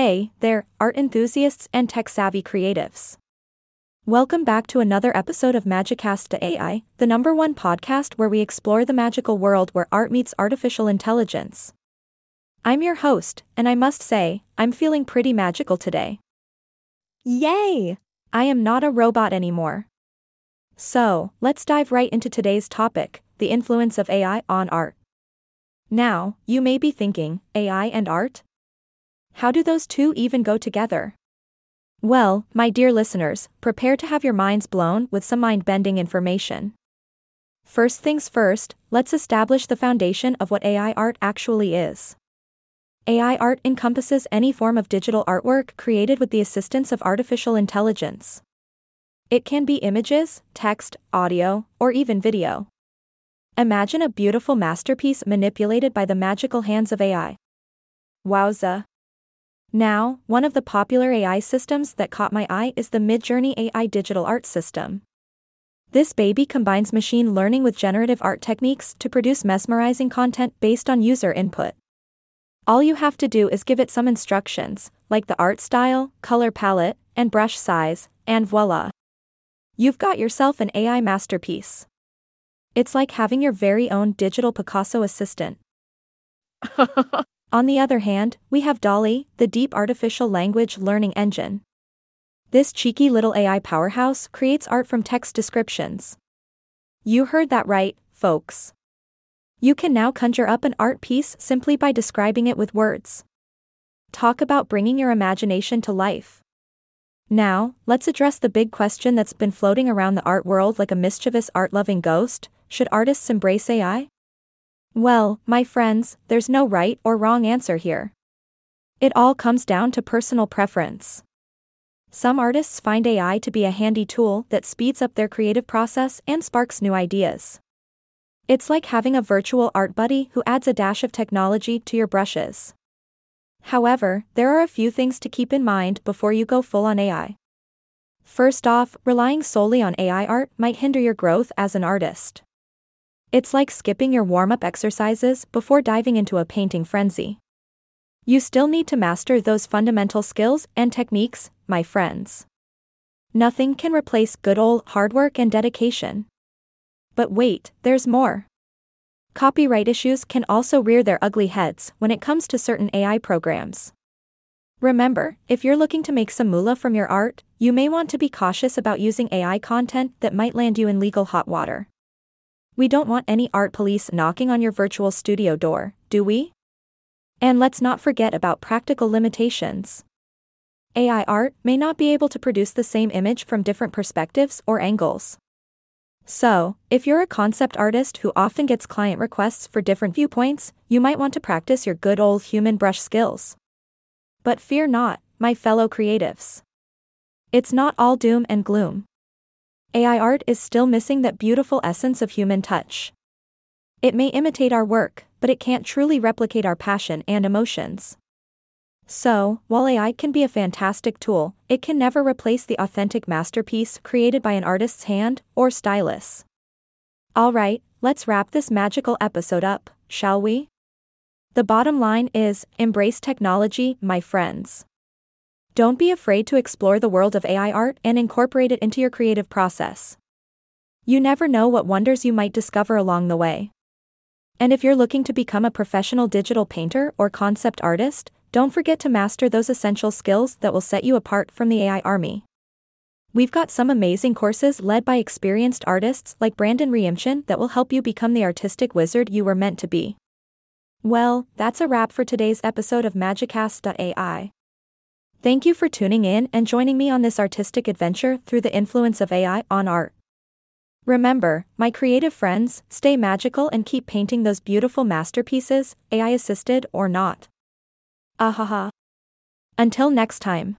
Hey, there, art enthusiasts and tech savvy creatives. Welcome back to another episode of Magicast.ai, the number one podcast where we explore the magical world where art meets artificial intelligence. I'm your host, and I must say, I'm feeling pretty magical today. Yay! I am not a robot anymore. So, let's dive right into today's topic the influence of AI on art. Now, you may be thinking, AI and art? How do those two even go together? Well, my dear listeners, prepare to have your minds blown with some mind bending information. First things first, let's establish the foundation of what AI art actually is. AI art encompasses any form of digital artwork created with the assistance of artificial intelligence. It can be images, text, audio, or even video. Imagine a beautiful masterpiece manipulated by the magical hands of AI. Wowza! Now, one of the popular AI systems that caught my eye is the Midjourney AI digital art system. This baby combines machine learning with generative art techniques to produce mesmerizing content based on user input. All you have to do is give it some instructions, like the art style, color palette, and brush size, and voila! You've got yourself an AI masterpiece. It's like having your very own digital Picasso assistant. On the other hand, we have DALL-E, the deep artificial language learning engine. This cheeky little AI powerhouse creates art from text descriptions. You heard that right, folks. You can now conjure up an art piece simply by describing it with words. Talk about bringing your imagination to life. Now, let's address the big question that's been floating around the art world like a mischievous art loving ghost should artists embrace AI? Well, my friends, there's no right or wrong answer here. It all comes down to personal preference. Some artists find AI to be a handy tool that speeds up their creative process and sparks new ideas. It's like having a virtual art buddy who adds a dash of technology to your brushes. However, there are a few things to keep in mind before you go full on AI. First off, relying solely on AI art might hinder your growth as an artist. It's like skipping your warm up exercises before diving into a painting frenzy. You still need to master those fundamental skills and techniques, my friends. Nothing can replace good old hard work and dedication. But wait, there's more. Copyright issues can also rear their ugly heads when it comes to certain AI programs. Remember, if you're looking to make some moolah from your art, you may want to be cautious about using AI content that might land you in legal hot water. We don't want any art police knocking on your virtual studio door, do we? And let's not forget about practical limitations. AI art may not be able to produce the same image from different perspectives or angles. So, if you're a concept artist who often gets client requests for different viewpoints, you might want to practice your good old human brush skills. But fear not, my fellow creatives. It's not all doom and gloom. AI art is still missing that beautiful essence of human touch. It may imitate our work, but it can't truly replicate our passion and emotions. So, while AI can be a fantastic tool, it can never replace the authentic masterpiece created by an artist's hand or stylus. Alright, let's wrap this magical episode up, shall we? The bottom line is embrace technology, my friends. Don't be afraid to explore the world of AI art and incorporate it into your creative process. You never know what wonders you might discover along the way. And if you're looking to become a professional digital painter or concept artist, don't forget to master those essential skills that will set you apart from the AI army. We've got some amazing courses led by experienced artists like Brandon Reimchen that will help you become the artistic wizard you were meant to be. Well, that's a wrap for today's episode of Magicast.ai. Thank you for tuning in and joining me on this artistic adventure through the influence of AI on art. Remember, my creative friends, stay magical and keep painting those beautiful masterpieces, AI assisted or not. Ahaha. Until next time.